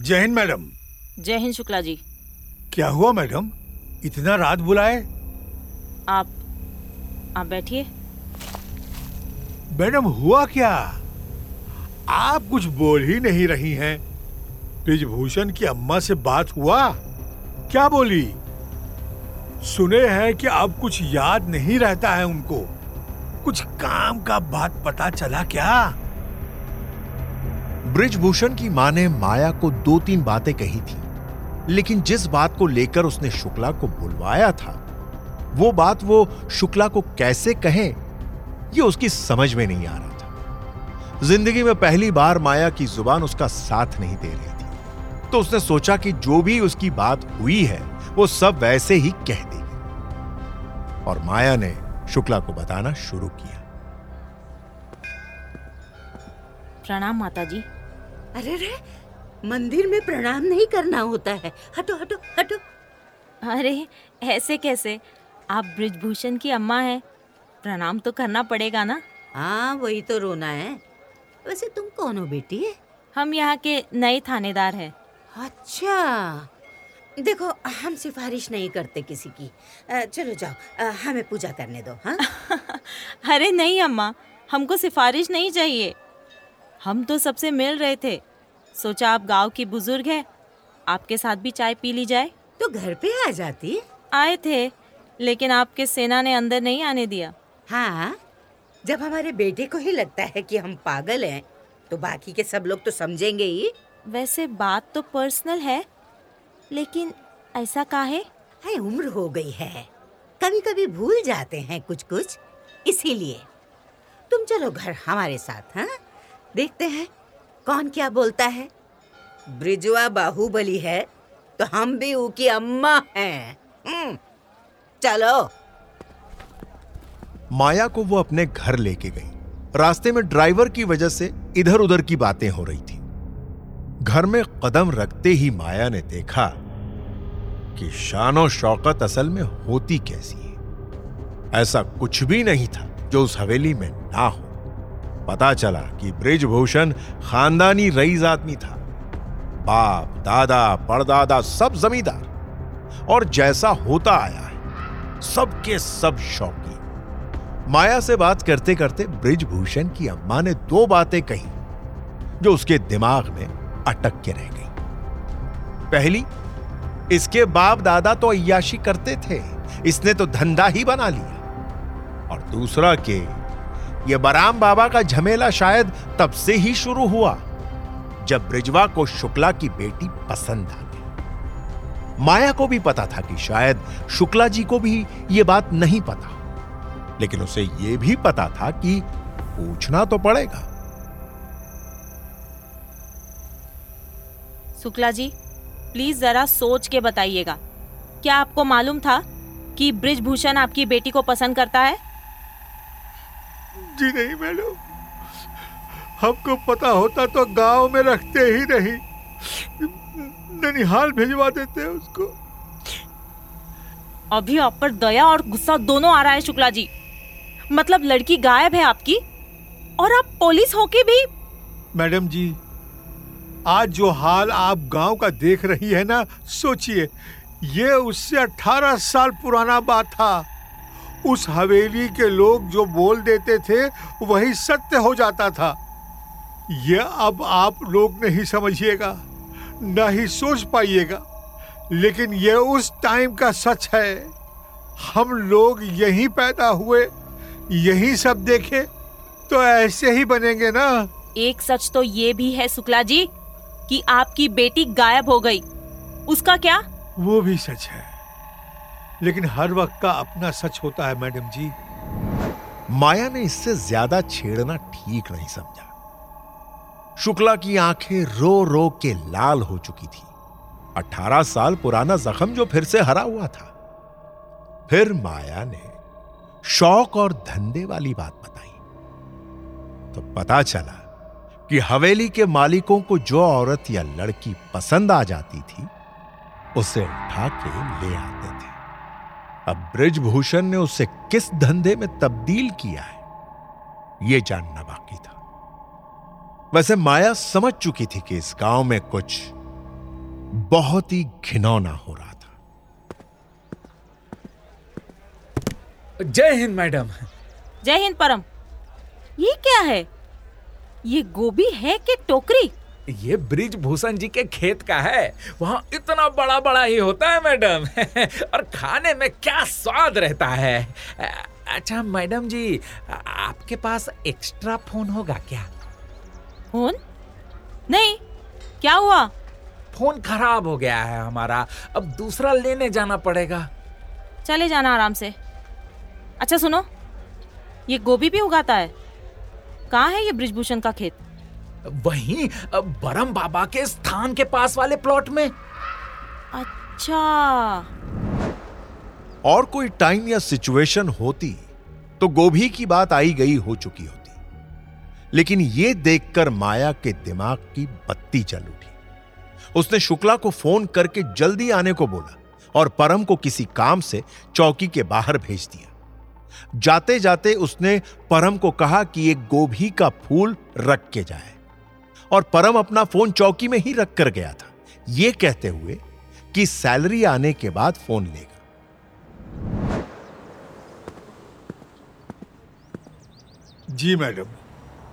जय हिंद मैडम। जय हिंद शुक्ला जी। क्या हुआ मैडम? इतना रात बुलाए? आप आप बैठिए। मैडम हुआ क्या? आप कुछ बोल ही नहीं रही हैं। ब्रिजभूषण की अम्मा से बात हुआ? क्या बोली? सुने हैं कि अब कुछ याद नहीं रहता है उनको। कुछ काम का बात पता चला क्या? ब्रिजभूषण की माँ ने माया को दो तीन बातें कही थी, लेकिन जिस बात को लेकर उसने शुक्ला को बुलवाया था, वो बात वो शुक्ला को कैसे कहे, ये उसकी समझ में नहीं आ रहा था। ज़िंदगी में पहली बार माया की ज़ुबान उसका साथ नहीं दे रही थी। तो उसने सोचा कि जो भी उसकी बात हुई है, वो सब वैसे ही कह देगी। और माया ने शुक्ला को बताना शुरू किया। प्रणाम माता जी अरे रे मंदिर में प्रणाम नहीं करना होता है। हटो हटो हटो। अरे ऐसे कैसे? आप ब्रिजभूषण की अम्मा हैं। प्रणाम तो करना पड़ेगा ना? हाँ वही तो रोना है। वैसे तुम कौन हो बेटी? हम यहाँ के नए थानेदार हैं। अच्छा। देखो हम सिफारिश नहीं करते किसी की। चलो जाओ हमें पूजा करने दो हाँ? अरे नहीं अम्मा हमको सिफारिश नहीं चाहिए। हम तो सबसे मिल रहे थे। सोचा आप गाँव की बुज़ुर्ग हैं आपके साथ भी चाय पी ली जाए। तो घर पे आ जाती। आए थे लेकिन आपके सेना ने अंदर नहीं आने दिया। हाँ जब हमारे बेटे को ही लगता है कि हम पागल हैं तो बाकी के सब लोग तो समझेंगे ही। वैसे बात तो पर्सनल है लेकिन ऐसा काहे है? उम्र हो गई है। कभी कभी भूल जाते हैं कुछ कुछ इसीलिए। तुम चलो घर हमारे साथ हाँ? देखते हैं कौन क्या बोलता है? ब्रिजवा बाहुबली है तो हम भी ऊ अम्मा हैं। हम्म, चलो। माया को वो अपने घर लेके गई। रास्ते में ड्राइवर की वजह से इधर उधर की बातें हो रही थी। घर में कदम रखते ही माया ने देखा कि शानो शौकत असल में होती कैसी है। ऐसा कुछ भी नहीं था जो उस हवेली में ना हो। पता चला कि ब्रिजभूषण खानदानी रईस आदमी था। बाप, दादा, परदादा सब जमींदार। और जैसा होता आया है, सबके सब शौकीन। माया से बात करते करते ब्रिजभूषण की अम्मा ने दो बातें कही, जो उसके दिमाग में अटक के रह गई। पहली, इसके बाप, दादा तो अयाशी करते थे, इसने तो धंधा ही बना लिया। और दूसरा के ये बराम बाबा का झमेला शायद तब से ही शुरू हुआ, जब ब्रिजवा को शुक्ला की बेटी पसंद आ गई माया को भी पता था कि शायद शुक्ला जी को भी यह बात नहीं पता। लेकिन उसे यह भी पता था कि पूछना तो पड़ेगा। शुक्ला जी, प्लीज़ जरा सोच के बताइएगा। क्या आपको मालूम था कि ब्रिजभूषण आपकी बेटी को पसंद करता है? जी नहीं मैडम। हमको पता होता तो गाँव में रखते ही नहीं। ननिहाल भिजवा देते उसको। अभी आप पर दया और गुस्सा दोनों आ रहा है शुक्ला जी। मतलब लड़की गायब है आपकी और आप पुलिस होके भी मैडम जी आज जो हाल आप गाँव का देख रही है ना सोचिए ये उससे 18 साल पुराना बात था। उस हवेली के लोग जो बोल देते थे वही सत्य हो जाता था। ये अब आप लोग नहीं समझिएगा न ही सोच पाइएगा लेकिन ये उस टाइम का सच है। हम लोग यहीं पैदा हुए यहीं सब देखे तो ऐसे ही बनेंगे ना। एक सच तो ये भी है शुक्ला जी कि आपकी बेटी गायब हो गई। उसका क्या? वो भी सच है। लेकिन हर वक्त का अपना सच होता है, मैडम जी। माया ने इससे ज़्यादा छेड़ना ठीक नहीं समझा। शुक्ला की आँखें रो रो के लाल हो चुकी थी। अठारह साल पुराना जख्म जो फिर से हरा हुआ था। फिर माया ने शौक और धंधे वाली बात बताई। तो पता चला कि हवेली के मालिकों को जो औरत या लड़की पसंद आ जाती थी, उसे उठा के ले आते थे। अब ब्रिजभूषण ने उसे किस धंधे में तब्दील किया है यह जानना बाकी था। वैसे माया समझ चुकी थी कि इस गाँव में कुछ बहुत ही घिनौना हो रहा था। जय हिंद मैडम। जय हिंद परम। ये क्या है? ये गोभी है कि टोकरी? ये ब्रिज भूषण जी के खेत का है। वहाँ इतना बड़ा बड़ा ही होता है मैडम। और खाने में क्या स्वाद रहता है? अच्छा मैडम जी आपके पास एक्स्ट्रा फ़ोन होगा क्या? फ़ोन? नहीं क्या हुआ? फ़ोन खराब हो गया है हमारा। अब दूसरा लेने जाना पड़ेगा। चले जाना आराम से। अच्छा सुनो ये गोभी भी उगाता है। कहाँ है ये ब्रिजभूषण का खेत? वहीं बरम बाबा के स्थान के पास वाले प्लॉट में। अच्छा। और कोई टाइम या सिचुएशन होती तो गोभी की बात आई गई हो चुकी होती। लेकिन यह देखकर माया के दिमाग की बत्ती जल उठी। उसने शुक्ला को फ़ोन करके जल्दी आने को बोला और परम को किसी काम से चौकी के बाहर भेज दिया। जाते जाते उसने परम को कहा कि एक गोभी का फूल रख के जाए। और परम अपना फ़ोन चौकी में ही रख कर गया था। यह कहते हुए कि सैलरी आने के बाद फ़ोन लेगा। जी मैडम।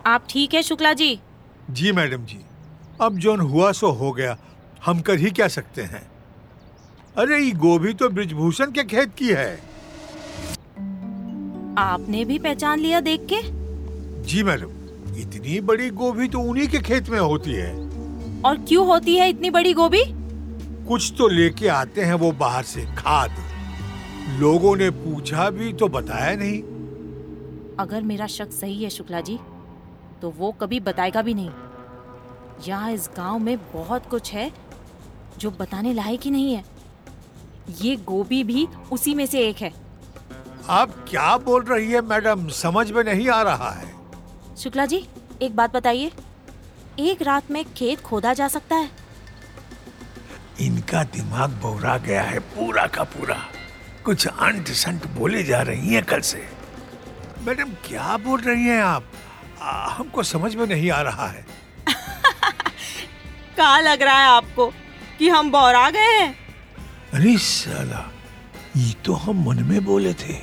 आप ठीक है शुक्ला जी? जी मैडम जी। अब जोन हुआ सो हो गया। हम कर ही क्या सकते हैं? अरे ये गोभी तो ब्रिजभूषण के खेत की है। आपने भी पहचान लिया देख के? जी मैडम। इतनी बड़ी गोभी तो उन्हीं के खेत में होती है। और क्यों होती है इतनी बड़ी गोभी? कुछ तो लेके आते हैं वो बाहर से खाद। लोगों ने पूछा भी तो बताया नहीं। अगर मेरा शक सही है शुक्ला जी तो वो कभी बताएगा भी नहीं। यहाँ इस गाँव में बहुत कुछ है जो बताने लायक ही नहीं है। ये गोभी भी उसी में से एक है। आप क्या बोल रही है मैडम? समझ में नहीं आ रहा है। शुक्ला जी एक बात बताइए। एक रात में खेत खोदा जा सकता है? इनका दिमाग बौरा गया है पूरा का पूरा। कुछ अंट संट बोले जा रही हैं कल से। मैडम क्या बोल रही हैं आप? आ, हमको समझ में नहीं आ रहा है। कहा लग रहा है आपको कि हम बौरा गए हैं? अरे साला ये तो हम मन में बोले थे।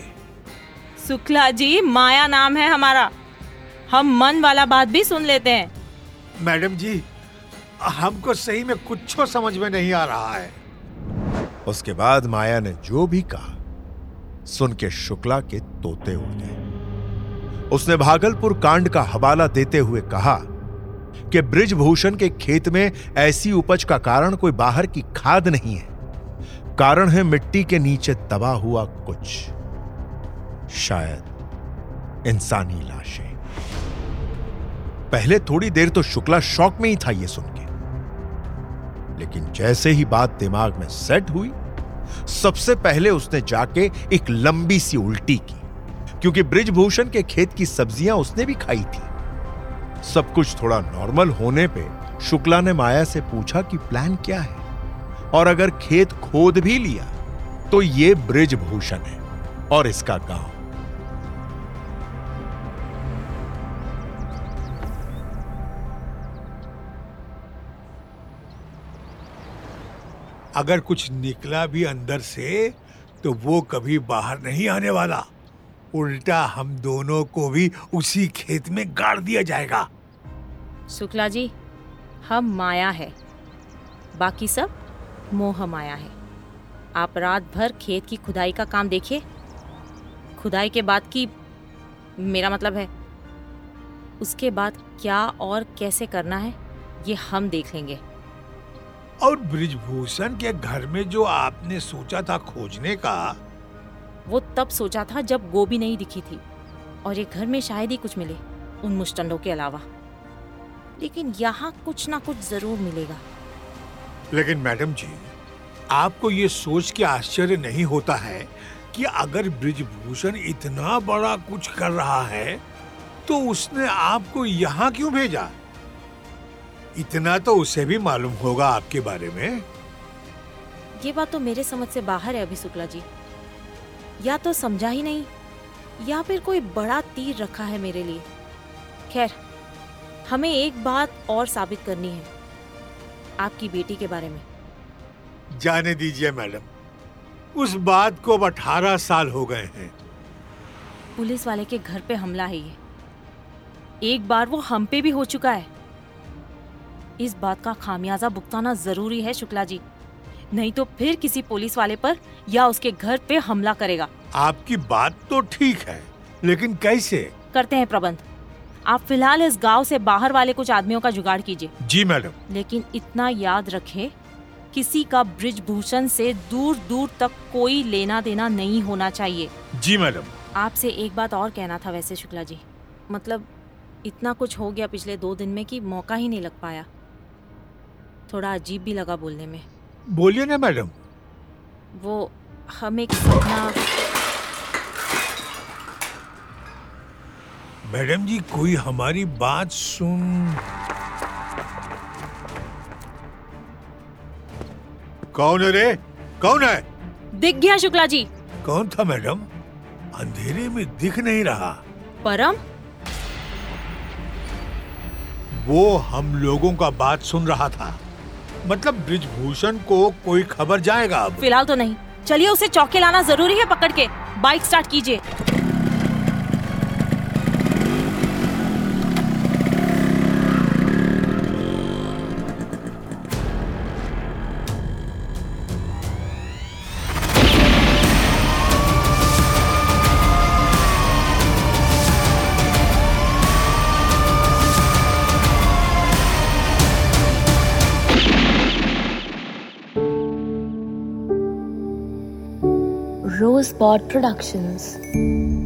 शुक्ला जी माया नाम है हमारा। हम मन वाला बात भी सुन लेते हैं। मैडम जी हमको सही में कुछ समझ में नहीं आ रहा है। उसके बाद माया ने जो भी कहा सुन के शुक्ला के तोते उड़ गए। उसने भागलपुर कांड का हवाला देते हुए कहा कि ब्रिजभूषण के खेत में ऐसी उपज का कारण कोई बाहर की खाद नहीं है। कारण है मिट्टी के नीचे दबा हुआ कुछ। शायद इंसानी लाशें। पहले थोड़ी देर तो शुक्ला शौक में ही था यह सुन के। लेकिन जैसे ही बात दिमाग में सेट हुई, सबसे पहले उसने जाके एक लंबी सी उल्टी की, क्योंकि ब्रिजभूषण के खेत की सब्ज़ियाँ उसने भी खाई थी। सब कुछ थोड़ा नॉर्मल होने पे शुक्ला ने माया से पूछा कि प्लान क्या है? और अगर खेत खोद भी लिया तो ये ब्रिजभूषण है और इसका गाँव। अगर कुछ निकला भी अंदर से तो वो कभी बाहर नहीं आने वाला। उल्टा हम दोनों को भी उसी खेत में गाड़ दिया जाएगा। शुक्ला जी, हम माया है। बाकी सब मोह माया है। आप रात भर खेत की खुदाई का काम देखिए। खुदाई के बाद की मेरा मतलब है, उसके बाद क्या और कैसे करना है, ये हम देख लेंगे। और ब्रिजभूषण के घर में जो आपने सोचा था खोजने का? वो तब सोचा था जब गोभी नहीं दिखी थी। और ये घर में शायद ही कुछ मिले उन मुस्टंडों के अलावा। लेकिन यहाँ कुछ ना कुछ ज़रूर मिलेगा। लेकिन मैडम जी आपको ये सोच के आश्चर्य नहीं होता है कि अगर ब्रिजभूषण इतना बड़ा कुछ कर रहा है तो उसने आपको यहाँ क्यों भेजा? इतना तो उसे भी मालूम होगा आपके बारे में। ये बात तो मेरे समझ से बाहर है अभी शुक्ला जी। या तो समझा ही नहीं या फिर कोई बड़ा तीर रखा है मेरे लिए। खैर हमें एक बात और साबित करनी है आपकी बेटी के बारे में। जाने दीजिए मैडम उस बात को अब अठारह साल हो गए हैं। पुलिस वाले के घर पे हमला है ये। एक बार वो हम पे भी हो चुका है। इस बात का खामियाजा भुगताना ज़रूरी है शुक्ला जी। नहीं तो फिर किसी पुलिस वाले पर या उसके घर पे हमला करेगा। आपकी बात तो ठीक है लेकिन कैसे? करते हैं प्रबंध। आप फ़िलहाल इस गाँव से बाहर वाले कुछ आदमियों का जुगाड़ कीजिए। जी मैडम। लेकिन इतना याद रखें किसी का ब्रिजभूषण से दूर दूर तक कोई लेना देना नहीं होना चाहिए। जी मैडम। आपसे एक बात और कहना था वैसे शुक्ला जी। मतलब इतना कुछ हो गया पिछले दो दिन में कि मौका ही नहीं लग पाया। थोड़ा अजीब भी लगा बोलने में। बोलिए ना मैडम। वो हम एक सपना मैडम जी कोई हमारी बात सुन कौन है रे? कौन है? दिख गया शुक्ला जी। कौन था मैडम? अंधेरे में दिख नहीं रहा। परम? वो हम लोगों का बात सुन रहा था। मतलब ब्रिजभूषण को कोई खबर जाएगा फ़िलहाल तो नहीं। चलिए उसे चौके लाना ज़रूरी है पकड़ के। बाइक स्टार्ट कीजिए। Spot Productions.